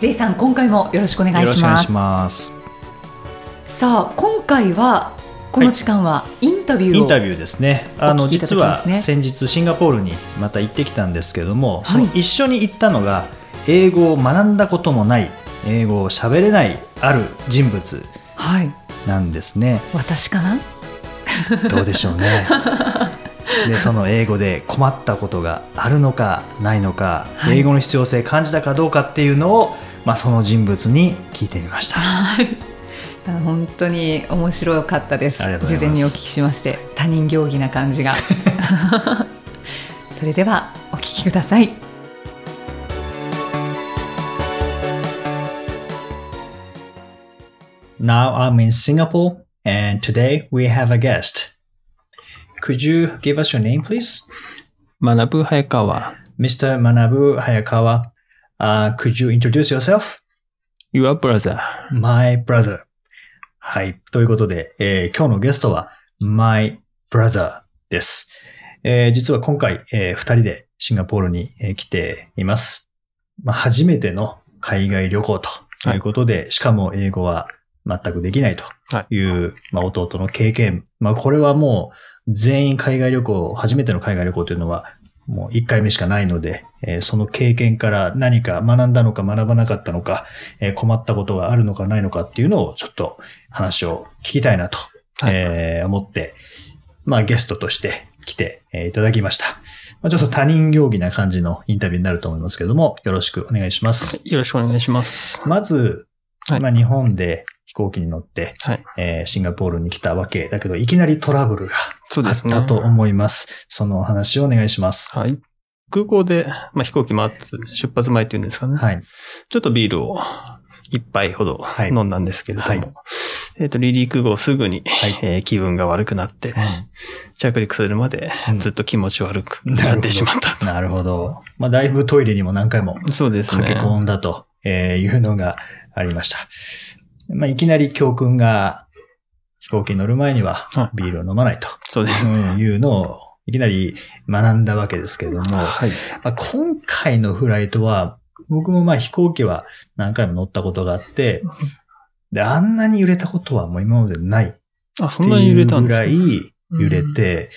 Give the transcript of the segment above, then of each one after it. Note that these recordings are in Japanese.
J さん今回もよろしくお願いしますよろしくお願いします。さあ今回はこの時間はインタビューを、インタビューですね。あの、お聞きいただ実は先日シンガポールにまた行ってきたんですけども、そはいの一緒に行ったのが英語を学んだこともない、英語を喋れないある人物はいなんですね。私かな？どうでしょうね。でその英語で困ったことがあるのかないのか、はい英語の必要性感じたかどうかっていうのを、まあ、その人物に聞いてみました。本当に面白かったです事前にお聞きしまして他人行儀な感じがそれではお聞きください Now I'm in Singapore and today we have a guest. Could you give us your name, please? 学ぶ早川 Mr. Manabu Hayakawa. Uh, could you introduce yourself? Your brother My brother. はい。ということで、えー今日のゲストは My brother です。えー実は今回、えー二人でシンガポールに、えー来ています。まあ、初めての海外旅行ということで、しかも英語は全くできないという、まあ、弟の経験。まあ、これはもう全員海外旅行、初めての海外旅行というのはもう一回目しかないので、えーその経験から何か学んだのか学ばなかったのか、えー困ったことがあるのかないのかっていうのをちょっと話を聞きたいなと、はいえー思って、まあゲストとして来て、えーいただきました。まあ、ちょっと他人行儀な感じのインタビューになると思いますけども、よろしくお願いします。よろしくお願いします。まず、はいまあ日本で飛行機に乗って、はい。えーシンガポールに来たわけだけど、いきなりトラブルがあっ。たと思います。そのお話をお願いします。はい。空港で、まあ、飛行機待つ、出発前っていうんですかね。はい。ちょっとビールを一杯ほどはい飲んだんですけれども、はいえっ、と、離陸後すぐに、はいえー気分が悪くなって、着陸するまでうんずっと気持ち悪くなってしまったと。なるほど。まあ、だいぶトイレにも何回もそうですね。駆け込んだとえーいうのがありました。まあ、いきなり教訓が飛行機に乗る前にははいビールを飲まないと、そうですね。うんいうのをいきなり学んだわけですけれども、はい。まあ、今回のフライトは、僕もまあ飛行機は何回も乗ったことがあって、で、あんなに揺れたことはもう今までないっあ、てそんなに揺れたんですね。い揺れて、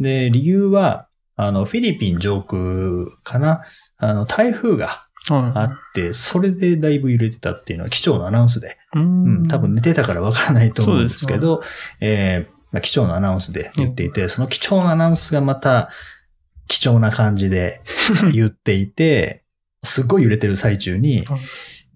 で、理由は、あの、フィリピン上空かな、あの、台風があはって、それでだいぶ揺れてたっていうのは貴重なアナウンスで、い。ううんん、多分寝てたからわからないと思うんですけど、えーまあ、貴重なアナウンスで言っていて、その貴重なアナウンスがまた貴重な感じで 言っていて、すっごい揺れてる最中に、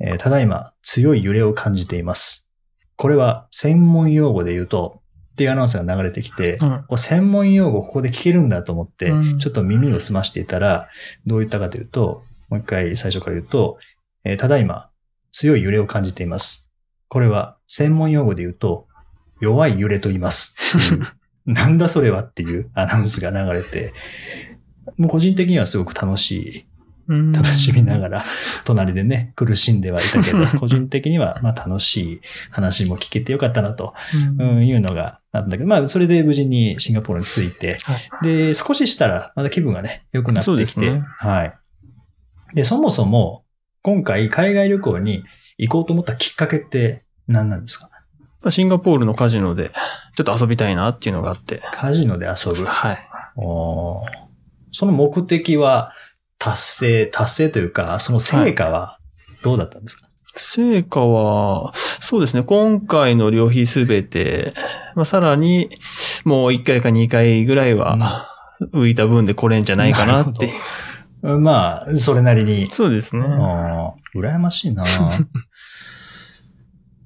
えーただいま強い揺れを感じています。これは専門用語で言うと、っていうアナウンスが流れてきて、うん。専門用語ここで聞けるんだと思って、うん。ちょっと耳を澄ましていたら、どう言ったかというと、もう一回最初から言うと、えーただいま強い揺れを感じています。これは専門用語で言うと、弱い揺れと言います。なんだそれはっていう アナウンスが流れて、もう個人的にはすごく楽しい。うん。楽しみながら、隣でね、苦しんではいたけど、個人的には、まあ楽しい。話も聞けてよかったなと、うん、いうのがあったんだけど、まあそれで無事にシンガポールに着いて、はい。で、少ししたらまた気分がね、良くなってきて、はい。で、そもそも、今回海外旅行に行こうと思ったきっかけって何なんですか？まあシンガポールのカジノで、ちょっと遊びたいなっていうのがあって。カジノで遊ぶ。はい。おーその目的は達成、達成というか、その成果はどうだったんですか、成果は、そうですね、今回の旅費すべて、まあ、さらに、もう1回か2回ぐらいは、浮いた分で来れんじゃないかなっていう。うんまあ、それなりに。そうですね。あー羨ましいな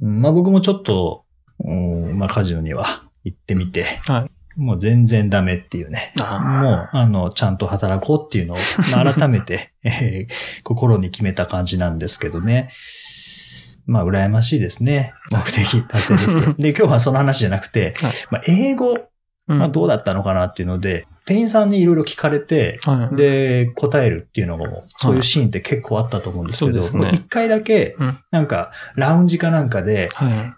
うんまあ僕もちょっと、うんまあカジノには行ってみて、はい。もう全然ダメっていうね。あもう、あの、ちゃんと働こうっていうのを、まあ改めて、えー心に決めた感じなんですけどね。まあ、羨ましいですね。目的達成できて。で、今日はその話じゃなくて、はいまあ、英語、うんまあ、どうだったのかなっていうので、店員さんにいろいろ聞かれて、はい。で、答えるっていうのも、そういうシーンって結構あったと思うんですけど、そうですね回だけうん、なんか、ラウンジかなんかではい。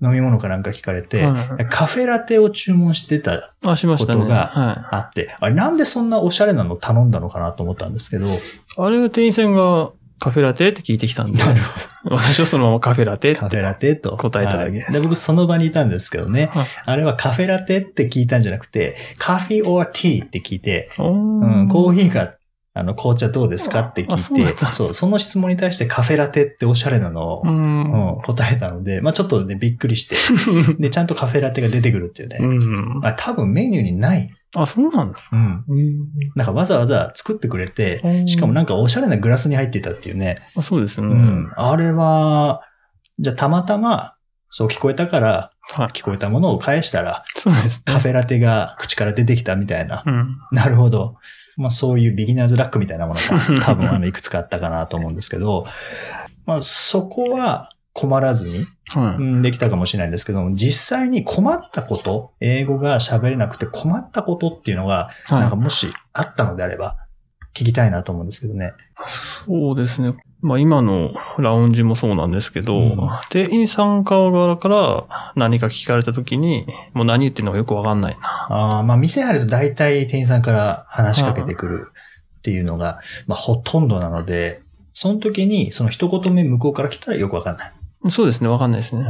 飲み物かなんか聞かれて、はいカフェラテを注文してた。ことがはあって、あれなんでそんなおしゃれなの頼んだのかなと思ったんですけど、い。あれは店員さんがカフェラテって聞いてきたんで、なる私はそのままカフェラテって。カフェラテと答えただけですはいで、僕その場にいたんですけどねはい。あれはカフェラテって聞いたんじゃなくて、カフィー or ティーって聞いて、ううん、コーヒーか、あの、紅茶どうですかって聞いて、だったんですかそう、その質問に対してカフェラテっておしゃれなのを、ううんん。答えたので、まあちょっとね、びっくりして、で、ちゃんとカフェラテが出てくるっていうね。うん。あ多分メニューにない。あ、そうなんですか？うん。うん。なんかわざわざ作ってくれて、しかもなんかおしゃれなグラスに入っていたっていうね。あそうですね。うん。あれは、じゃあたまたま、そう聞こえたから、はい。聞こえたものを返したら、そうですね。カフェラテが口から出てきたみたいな。うん。なるほど。まあそういうビギナーズラックみたいなものが多分あの いくつかあったかなと思うんですけど、まあそこは困らずに、はうんできたかもしれないんですけども、実際に困ったこと、英語が喋れなくて困ったことっていうのが、なんか。もしあったのであれば、聞きたいなと思うんですけどね。そうですね。まあ今のラウンジもそうなんですけど、うん店員さん側から何か聞かれたときに、もう何言ってるのかよくわかんないな。あーまあ店入ると大体店員さんから話しかけてくるっていうのが、まあほとんどなので、その時にその一言目向こうから来たらよくわかんない。そうですね、わかんないですね。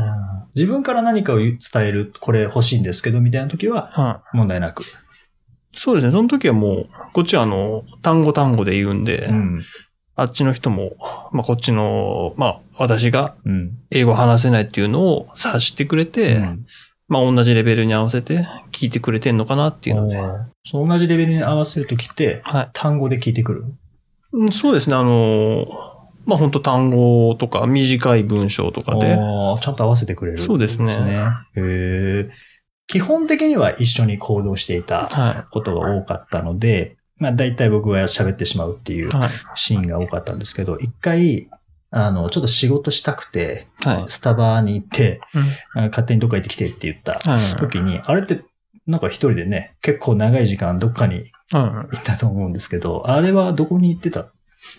自分から何かを伝える、これ欲しいんですけど、みたいな時はは問題なく。い。そうですね、その時はもう、こっちはあの、単語単語で言うんで、うん。あっちの人も、まあこっちの、まあ私がうん。英語話せないっていうのを察してくれて、うんまあ同じレベルに合わせて聞いてくれてんのかなっていうので、そう同じレベルに合わせるときって、はい。単語で聞いてくる？うんそうですね、あの、まあ本当単語とか短い文章とかで、ちゃんと合わせてくれる。そうですねへー基本的には一緒に行動していたはことが多かったので、まあ大体僕が喋ってしまうっていうい。はい。シーンが多かったんですけど、一回、あの、ちょっと仕事したくて、はい。スタバに行って、うんあ勝手にどっか行ってきてって言ったはい。時に、あれって、なんか一人でね、結構長い時間どっかにはい。行ったと思うんですけど、あれはどこに行ってた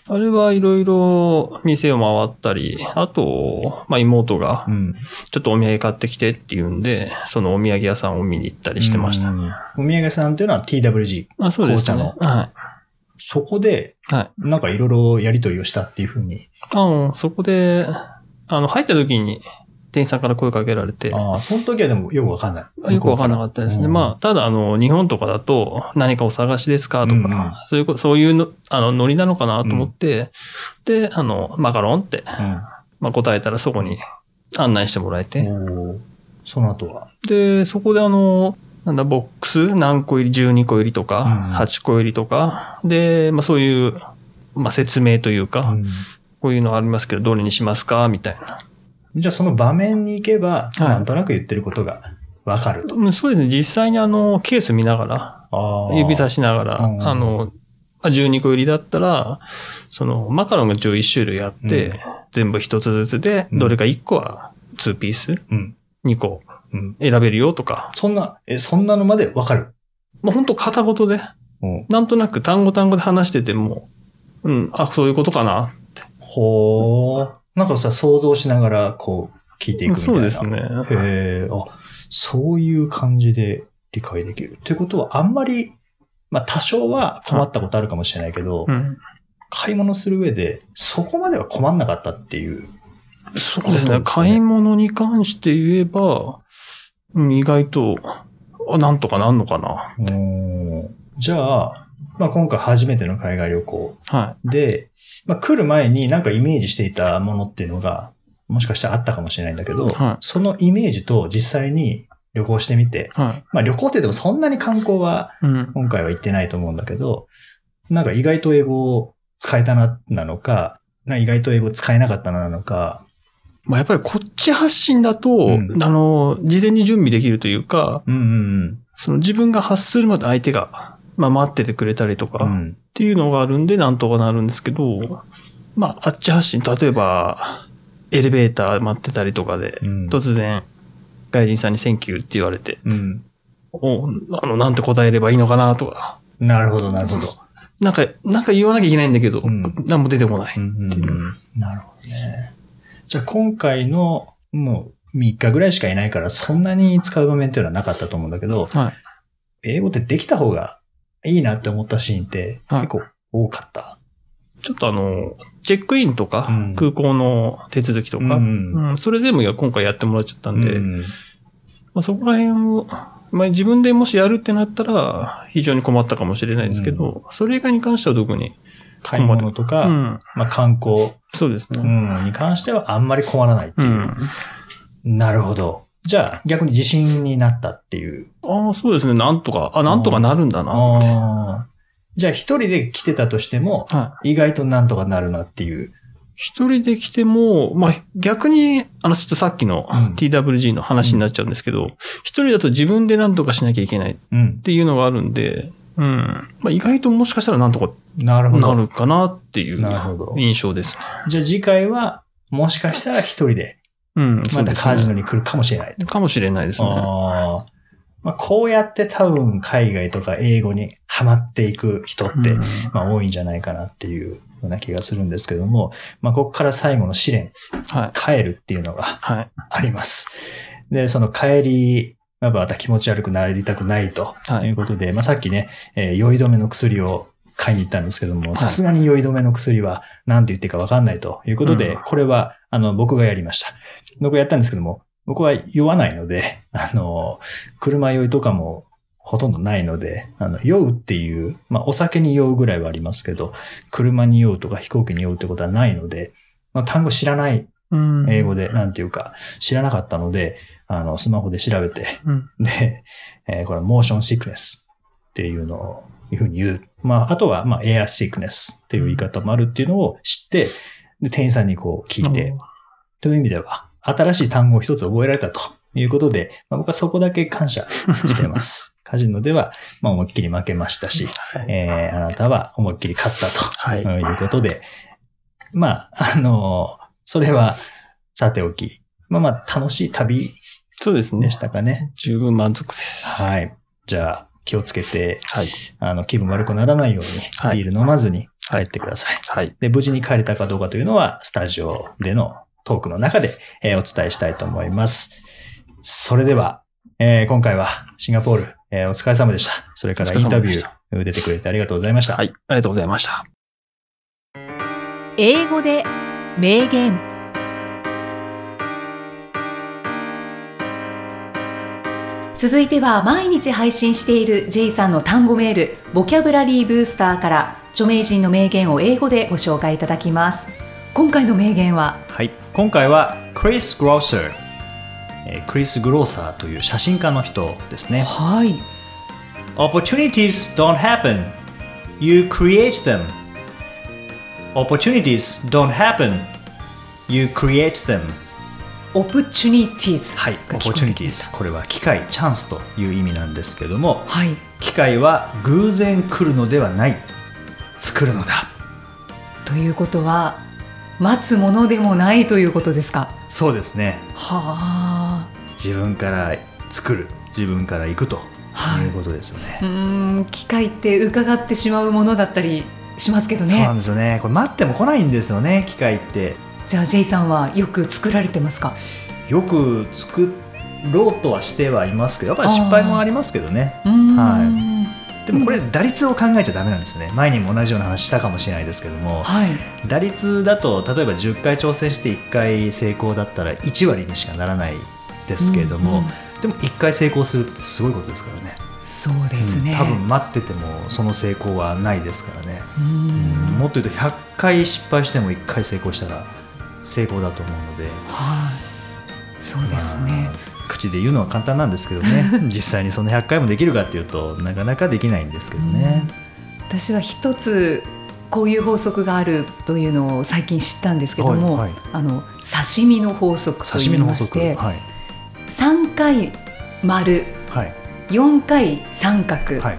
あれはいろいろ店を回ったり、あと、まあ妹がうん。ちょっとお土産買ってきてって言うんで、そのお土産屋さんを見に行ったりしてました。うんお土産屋さんっていうのは TWG。あそうですね。紅茶はそこで、い。はい。なんかいろいろやりとりをしたっていうふうに。あの、そこで、あの、入った時に店員さんから声かけられて、ああ、その時はでもよくわかんない。よくわかんなかったですね。まあ、ただ、あの、日本とかだと、何かお探しですかとか、うんうん。そういうこ、そういうの、あの、ノリなのかなと思って、で、あの、マカロンって、あ、まあ、答えたらそこに案内してもらえうん。て、その後は？で、そこであの、なんだ、ボックス？何個入り、12個入りとか、うん。8個入りとか、で、まあそういう、まあ説明というか、うん。こういうのありますけど、どれにしますか？みたいな。じゃあその場面に行けば、はいなんとなく言ってることがわかると。うんそうですね、実際にあの、ケース見ながら、指差しながら、うんあの、まあ12個入りだったら、その、マカロンが11種類あって、うん全部1つずつで、うんどれか1個は2ピース、うん。2個うん。選べるよとか、そんな、え、そんなのまでわかる？もう本当片言で、うん。なんとなく単語単語で話してても、うん、あ、そういうことかな。ほー。なんかさ、想像しながら、こう、聞いていくみたいな。そうですね。へえ、あ、そういう感じで理解できる。ということは、あんまり、まあ多少は困ったことあるかもしれないけど、うん。買い物する上で、そこまでは困んなかったっていう。そうですそうですねね。買い物に関して言えば、うん意外と、あなんとかなんのかな。うーんじゃあ、まあ今回初めての海外旅行はで、まあ来る前になんかイメージしていたものっていうのが、もしかしたらあったかもしれないんだけど、はいそのイメージと実際に旅行してみて、い。はい。まあ旅行って言ってもそんなに観光はうん。今回は行ってないと思うんだけど、なんか意外と英語を使えたな、なのか、な意外と英語使えなかったな、なのか、まあ、やっぱりこっち発信だと、うんあの、事前に準備できるというか、うんうんその自分が発するまで相手が、まあ、待っててくれたりとか、っうん。ていうのがあるんで、なんとかなるんですけど、まあ、あっち発信、例えば、エレベーター待ってたりとかで、うん突然、外人さんに Thank you って言われて、うん。おあの、なんて答えればいいのかなとか、なるほど、なるほど。なんか、なんか言わなきゃいけないんだけど、うんなんも出てこない。うんうんうんなるほどね。じゃあ今回の、もう3日ぐらいしかいないから、そんなに使う場面っていうのはなかったと思うんだけど、はい。英語ってできた方がいいなって思ったシーンってはい結構多かった。ちょっとあの、チェックインとか、うん空港の手続きとか、うんうんそれ全部が今回やってもらっちゃったんで、うんまあ、そこら辺を、まあ、自分でもしやるってなったら、非常に困ったかもしれないですけど、それ以外に関しては特に。買い物とか、うん。まあ観光、そうですね。うん、に関してはあんまり困らないっていう。うん。なるほど。じゃあ逆に自信になったっていう。ああ、そうですね。なんとか、あ、なんとかなるんだなって。あーじゃあ一人で来てたとしても、はい。意外となんとかなるなっていう。一人で来ても、まあ、逆に、あの、ちょっとさっきのうん TWG の話になっちゃうんですけど、一人だと自分で何とかしなきゃいけないっうん。ていうのがあるんで、うん。まあ、意外ともしかしたらなんとかなるほど。なるかなっていうなるほど印象ですね。じゃあ次回は、もしかしたら一人で、うん。またカジノに。に来るかもしれない。かもしれないですね。あーまあ、こうやって多分海外とか英語にハマっていく人って、うんまあ多いんじゃないかなっていうような気がするんですけども、まあここから最後の試練、はい。帰るっていうのがはい。あります。で、その帰り、また気持ち悪くなりたくないとはいいうことで、まあさっきね、えー酔い止めの薬を買いに行ったんですけども、さすがに酔い止めの薬は何て言っていいかわかんないということで、うんこれはあの僕がやりました。僕やったんですけども、僕は酔わないので、あの、車酔いとかもほとんどないので、あの、酔うっていう、まあお酒に酔うぐらいはありますけど、車に酔うとか飛行機に酔うってことはないので、まあ、単語知らないうん英語で、なんていうか、知らなかったので、あの、スマホで調べて、うん。で、えーこれはモーションシックネスっていうのを、いうふうに言う。まあ、あとは、まあ、エアシックネスっていう言い方もあるっていうのを知って、で、店員さんにこう聞いて、という意味では、新しい単語を一つ覚えられたということで、まあ、僕はそこだけ感謝しています。カジノでは、まあ、思いっきり負けましたし、はい。えーあなたは思いっきり勝ったと。はい。ということで、まあ、あの、それはさておき、まあまあ楽しい旅そうですねでし。たかね。十分満足です。はい。じゃあ気をつけて、はい。あの、気分悪くならないようはいに、ビール飲まずに帰ってください。はい。で、無事に帰れたかどうかというのは、スタジオでのトークの中で、えーお伝えしたいと思います。それでは、えー今回はシンガポール、えーお疲れ様でした。それからインタビュー出てくれてありがとうございました。はい。ありがとうございました。英語で名言続いては毎日配信している J さんの単語メールボキャブラリーブースターから著名人の名言を英語でご紹介いただきます今回の名言は？はい、今回はクリス・グローサー、えークリス・グローサーという写真家の人ですね。はい Opportunities don't happen. You create them. Opportunities don't happen. You create them. オプチュニティーズはい、が聞こえてきまし opportunities。これは機会、チャンスという意味なんですけども、たはい機会は偶然来るのではない。作るのだ。ということは待つものでもないということですか？そうですね。はあ自分から作る。自分から行くとはいいうことですよね。うーん機会って伺ってしまうものだったりしますけどそうなねんですよね。これ待っても来ないんですよね、機械って。じゃあ J さんはよく作られてますか？よく作ろうとはしてはいますけど、やっぱり失敗もありますけどね。はでもこれ打率を考えちゃダメなんですよね。前にも同じような話したかもしれないですけども、はい。打率だと例えば10回挑戦して1回成功だったら1割にしかならないですけれども、うんうんでも1回成功するってすごいことですからね。そうですね、うん。多分待っててもその成功はないですからね。うーん。もっと言うと100回失敗しても1回成功したら成功だと思うので。はい。そうですね、まあ口で言うのは簡単なんですけどね。実際にその100回もできるかっていうとなかなかできないんですけどね。私は一つこういう法則があるというのを最近知ったんですけども、はいはい。あの刺身の法則といいましてはい。3回丸。はい。4回三角、はい。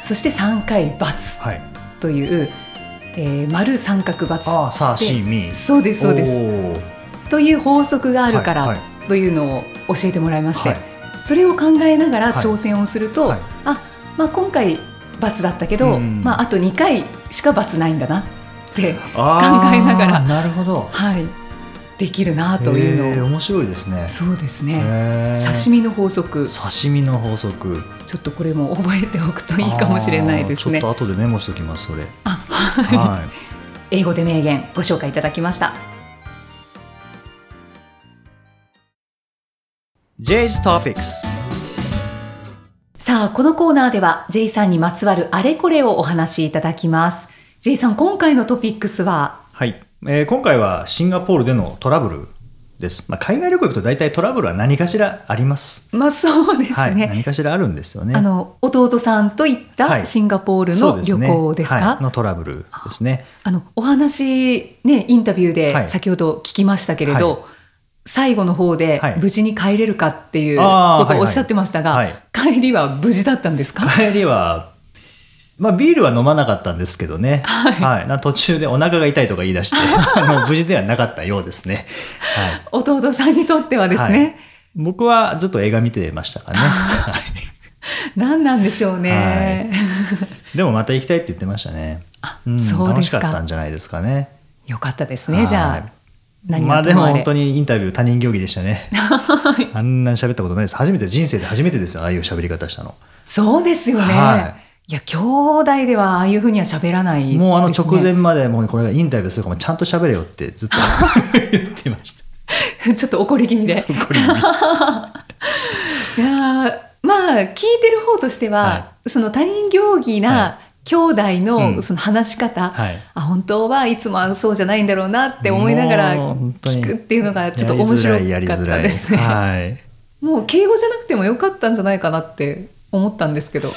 そして3回×はい。という、えー丸三角×ああさあしみ。そうですそうです。という法則があるからはいはい。というのを教えてもらいまして、はい。それを考えながらはい。挑戦をすると、はい。あ、まあ、今回×だったけど、うんまあ、あと2回しか×ないんだなって、考えながら。なるほど。はい、できるなというのを、面白いですね。そうですね刺身の法則刺身の法則。ちょっとこれも覚えておくといいかもしれないですねちょっと後でメモしておきます、それ。あはいはい。英語で名言ご紹介いただきました J's Topics。さあこのコーナーでは J さんにまつわるあれこれをお話しいただきます J さん今回のトピックスは？はい、えー今回はシンガポールでのトラブルです。まあ、海外旅行行くと大体トラブルは何かしらあります。まあそうですはい、ね、何かしらあるんですよね。あの弟さんと行っはい。たシンガポールの旅そうですね行ですか、はい。のトラブルですね。あのお話ねインタビューはい。で先ほど聞きましたけれど、はい。最後の方ではい。無事に帰れるかっていうことをおっしゃってましたが、はいはい。帰りは無事だったんですか？帰りは、まあ、ビールは飲まなかったんですけどね、はい。な途中でお腹が痛いとか言い出して あの無事ではなかったようですね。はい。弟さんにとってはですはい。ね、僕はずっと映画見てましたからね。はい。何なんでしょうね、でもまた行きたいって言ってましたね。うんそうですか。楽しかったんじゃないですかね。よかったですね。じゃあ、まあでも本当にインタビュー他人行儀でしたね。あんなに喋ったことないです。初めて人生で初めてですよ、ああいう喋り方したの。そうですよね、、はいや兄弟ではああいうふうには喋らないね、もうあの直前までもうこれがインタビューするからもうちゃんと喋れよってずっと 言ってました。ちょっと怒り気味で。これ いやーまあ聞いてる方としては、はその他人行儀はな兄弟うのん。その話し方、はい。あ本当はいつもはそうじゃないんだろうなって思いながら聞くっていうのがちょっと面白かったですね。はい。もう敬語じゃなくてもよかったんじゃないかなって思ったんですけど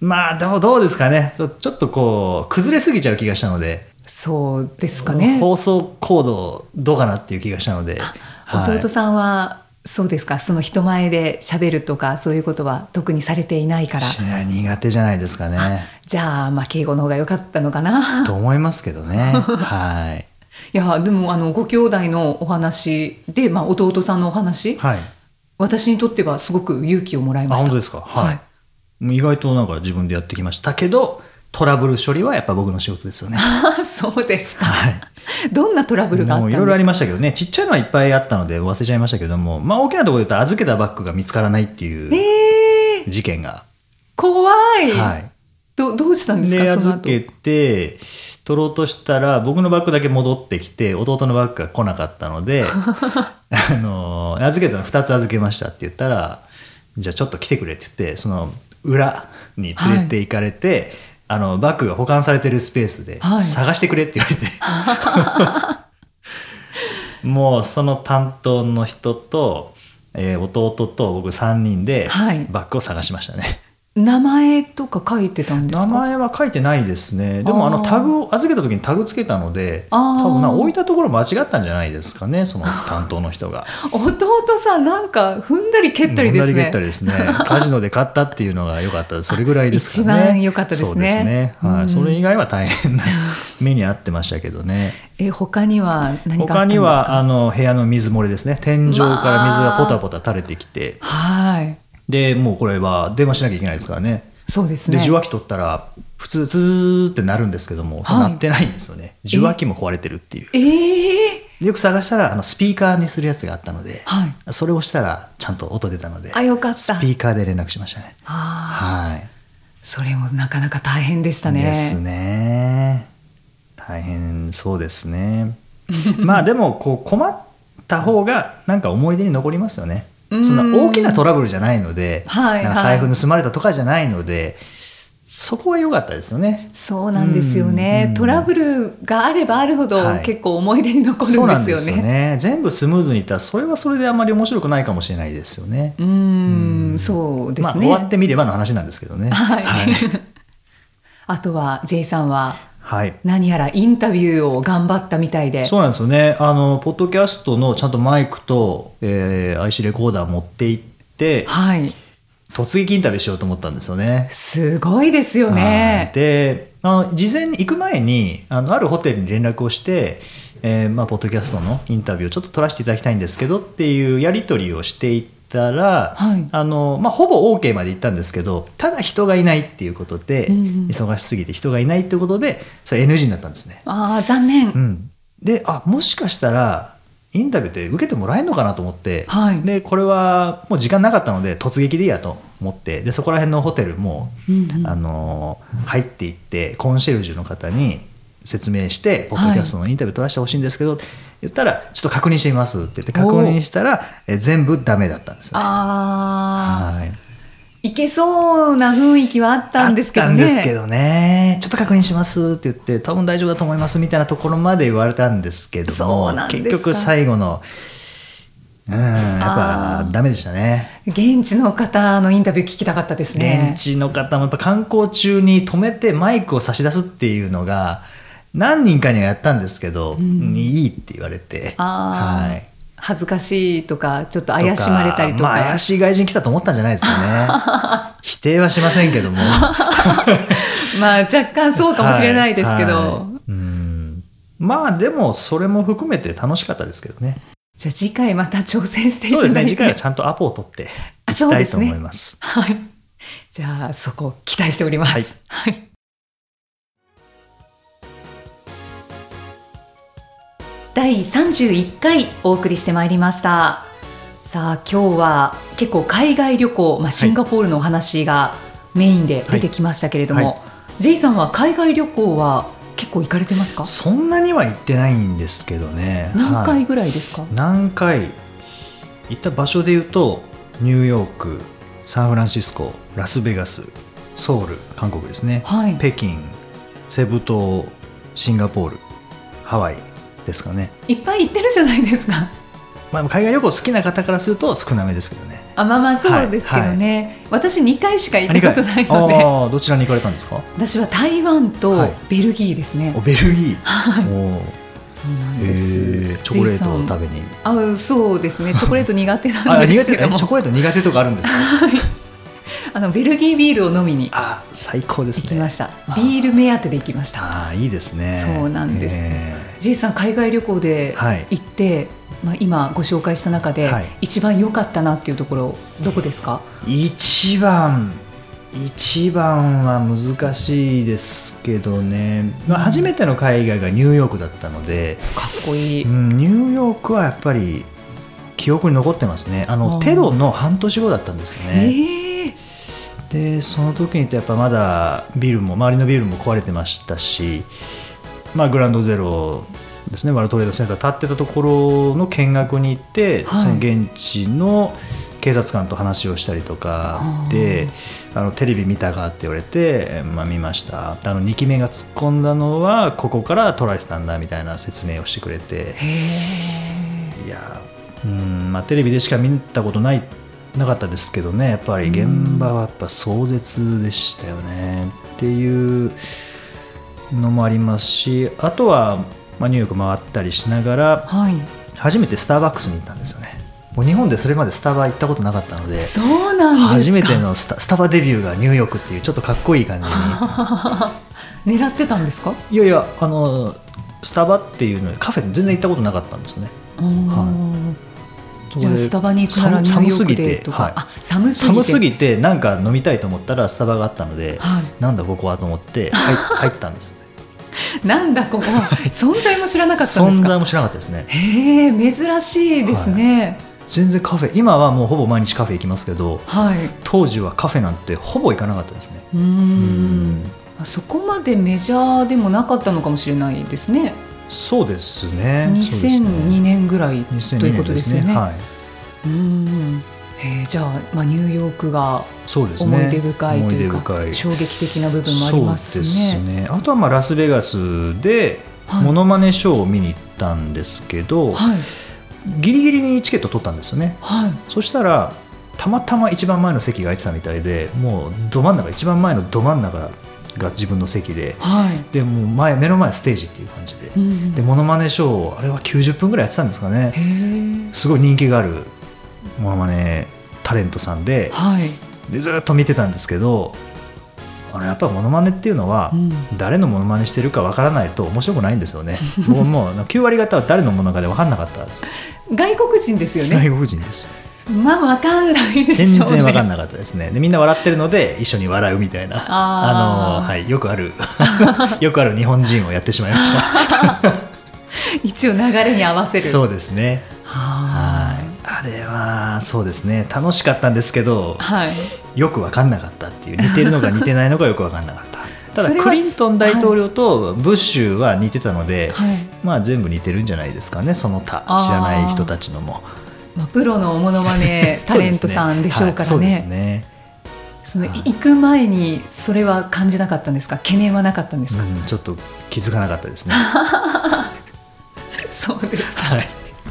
まあでもどうですかね。ちょっとこう崩れすぎちゃう気がしたので、そうですかね。放送コードどうかなっていう気がしたので、はい弟さんはそうですかその人前で喋るとかそういうことは特にされていないから苦手じゃないですかね。じゃあまあ敬語の方が良かったのかな。と思いますけどね。はい。いやでもあのご兄弟のお話で、まあ、弟さんのお話はい。私にとってはすごく勇気をもらいあ、ました。本当ですか。はい。はい意外となんか自分でやってきましたけど、トラブル処理はやっぱ僕の仕事ですよね。あ そうですか。はい。どんなトラブルがあったんですか？もういろいろありましたけどね、ちっちゃいのはいっぱいあったので忘れちゃいましたけども、まあ大きなところで言うと預けたバッグが見つからないっていうえー、事件が。怖い、はい。どどうしたんですでかその後預けて取ろうとしたら僕のバッグだけ戻ってきて弟のバッグが来なかったので あの預けたの2つ預けましたって言ったらじゃあちょっと来てくれって言ってその裏に連れて行かれて、あのバッグが保管されてるスペースではい。探してくれって言われて、もうその担当の人と、えー弟と僕3人ではい。バッグを探しましたね。名前とか書いてたんですか？名前は書いてないですね。でもあのタグを預けた時にタグつけたので、多分な置いたところ間違ったんじゃないですかね、その担当の人が。弟さんなんか踏んだり蹴ったりですね踏んだり蹴ったりですね。カジノで買ったっていうのが良かった。それぐらいですかね。一番良かったですねそうですね。はい。うんそれ以外は大変な 目に遭ってましたけどね。え他には何かあ他にはあの部屋の水漏れですね。天井から水がポタポタ垂れてきて、はいでもうこれは電話しなきゃいけないですからね。そうですね。で受話器取ったら普通ツーってなるんですけども、はい。なってないんですよね。受話器も壊れてるっていう。ええよく探したらあのスピーカーにするやつがあったので、はい。それをしたらちゃんと音出たのであよかった。スピーカーで連絡しましたね。はい。それもなかなか大変でしたね。ですね。大変そうですね。まあでもこう困った方がなんか思い出に残りますよね。うんそんな大きなトラブルじゃないので、はいなんか財布盗まれたとかじゃないので、そこは良かったですよね。そうなんですよね、うんトラブルがあればあるほど、はい。結構思い出に残るんですよね。ですよね。全部スムーズにいったら、それはそれであんまり面白くないかもしれないですよね。うーん。うん。そうですね、まあ、終わってみればの話なんですけどね。はい。はい。あとは J さんは？はい。何やらインタビューを頑張ったみたいで。そうなんですよね。あの、ポッドキャストのちゃんとマイクと、えー IC レコーダー持って行って、はい。突撃インタビューしようと思ったんですよね。すごいですよはい。ねで、あの事前に行く前にあのあるホテルに連絡をして、えーまあ、ポッドキャストのインタビューをちょっと取らせていただきたいんですけどっていうやり取りをしていったら、はい。あのまあ、ほぼ OK まで行ったんですけどただ人がいないっていうことで、うんうん忙しすぎて人がいないっていうことでそれ NG になったんですね。ああ残念、うん、であもしかしたらインタビューって受けてもらえるのかなと思って、はい。でこれはもう時間なかったので突撃でいいやと思ってでそこら辺のホテルも、うんうん。あの入っていってコンシェルジュの方に説明してポッドキャストのインタビュー取らせてほしいんですけど、言ったらちょっと確認してみますって言って確認したらえ全部ダメだったんですよ。ね。ああはい。いけそうな雰囲気はあったんですけどね。あったんですけどねちょっと確認しますって言って多分大丈夫だと思いますみたいなところまで言われたんですけどそも結局最後のうんやっぱダメでしたね。現地の方のインタビュー聞きたかったですね。現地の方もやっぱ観光中に止めてマイクを差し出すっていうのが何人かにはやったんですけど、ん。いいって言われてはい。恥ずかしいとかちょっと怪しまれたりとか。まあ怪しい外人来たと思ったんじゃないですかね。否定はしませんけども。まあ若干そうかもしれないですけど、はいはい。うん。まあでもそれも含めて楽しかったですけどね。じゃあ次回また挑戦していたそうだいて。ですね。次回はちゃんとアポを取ってあいきたいとそうです。ね思いますはい。じゃあそこ期待しております。はい、第31回お送りしてまいりました。さあ今日は結構海外旅行、まあ、シンガポールのお話がメインで出てきましたけれども、はい。は J さんは海外旅行は結構行かれてますか？そんなには行ってないんですけどね。はい何回ぐらいですか、何回行った場所で言うとニューヨークサンフランシスコラスベガスソウル韓国ですね、はい。北京セブ島シンガポールハワイですかね、いっぱい行ってるじゃないですか。まあ、海外旅行好きな方からすると少なめですけどね。あまあまあそうですけどね、私2回しか行ったことないあので。ああどちらに行かれたんですか？私は台湾とはい。ベルギーですね、おベルギー、はい。そうなんへです、ーチョコレートを食べに。あそうですね。チョコレート苦手なあんで苦手えすけどもチョコレート苦手とかあるんですか？あのベルギービールを飲みにあ最高ですね。行きました、あビール目当てで行きました。ああいいですね。そうなんです。え J さん海外旅行ではい。行って、まあ、今ご紹介した中で、はい。一番良かったなっていうところどこですか？ー一番一番は難しいですけどね、まあ、初めての海外がニューヨークだったので、かっこいい、うん、ニューヨークはやっぱり記憶に残ってますね。あのテロの半年後だったんですよね、ええでその時にやっぱまだビルも周りのビルも壊れてましたし、まあ、グランドゼロですねワールドトレードセンター立ってたところの見学に行って、はいその現地の警察官と話をしたりとかであのテレビ見たかって言われて、まあ、見ました。あの2機目が突っ込んだのはここから撮られてたんだみたいな説明をしてくれて。へいやうん、まあ、テレビでしか見たことないなかったですけどねやっぱり現場はやっぱ壮絶でしたよね。っていうのもありますしあとは、まあ、ニューヨーク回ったりしながらえはい。初めてスターバックスに行ったんですよね。もう日本でそれまでスタバ行ったことなかったのでそうなんですか。初めてのスタスタバデビューがニューヨークっていうちょっとかっこいい感じに。狙ってたんですか？いやいやあのスタバっていうのにカフェ全然行ったことなかったんですよね。うんじゃあスタバに行くならニューヨークでとか、はい。あ寒すぎて。寒すぎてなんか飲みたいと思ったらスタバがあったので、はい。なんだここはと思って入 入ったんです。ねなんだここ存在も知らなかったんですか？存在も知らなかったですね。へえ珍しいですね。全然カフェ今はもうほぼ毎日カフェ行きますけどはい、当時はカフェなんてほぼ行かなかったですね。うーん。あそこまでメジャーでもなかったのかもしれないですねそうですね。そうですね2002年ぐらい2002ということですよね。はい、うーん。へえじゃあ、まあ、ニューヨークがそうですね。思い出深いというか、深い。衝撃的な部分もありますそうねですね。あとはまあラスベガスではい。モノマネショーを見に行ったんですけど、はい。ギリギリにチケット取ったんですよね。はい。そしたらたまたま一番前の席が空いてたみたいでもうど真ん中一番前のど真ん中が自分の席で。はい。でもう前目の前ステージっていう感じで。うんうん。でモノマネショーをあれは90分ぐらいやってたんですかね。すごい人気があるモノマネタレントさんで。はい。でずっと見てたんですけどあのやっぱりモノマネっていうのは、うん。誰のモノマネしてるかわからないと面白くないんですよね。僕 もう9割方は誰のものかで分かんなかったです。外国人ですよね。外国人です。まあわかんないでしょうね。全然分かんなかったですね。でみんな笑ってるので一緒に笑うみたいな。あのはいよくある よくある日本人をやってしまいました。一応流れに合わせる。そうですね。ははい。あれはそうですね楽しかったんですけどい。はい。よく分かんなかったっていう似てるのか似てないのかよく分かんなかった。ただクリントン大統領とブッシュは似てたので、はい。まあ全部似てるんじゃないですかねその他知らない人たちのも。まあプロのモノマネ タレントさんでしょうからね。ね。そのはい行く前にそれは感じなかったんですか？懸念はなかったんですか？うんちょっと気づかなかったですね。そうですか。はい。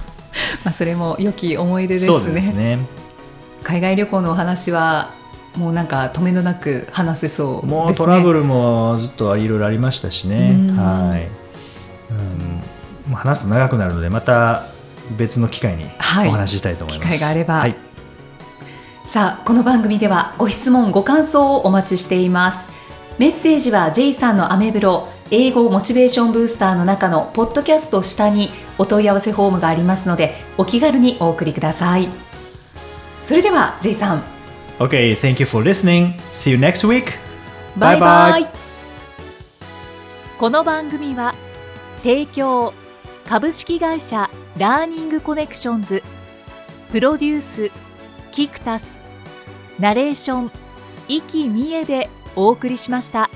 まあそれも良き思い出ですね。ですね。海外旅行のお話はもうなんか止めのなく話せそうですね。もうトラブルもずっといろいろありましたしね。うんはい。うん、もう話すと長くなるのでまた別の機会にはいお話ししたいと思います。機会があればはい。さあこの番組ではご質問ご感想をお待ちしていますメッセージは J さんのアメブロ英語モチベーションブースターの中のポッドキャスト下にお問い合わせフォームがありますのでお気軽にお送りくださいそれでは J さん Okay, thank you for listening. See you next week. バイバイ Bye bye この番組は提供株式会社ラーニングコネクションズプロデュースキクタスナレーション生きみえでお送りしました。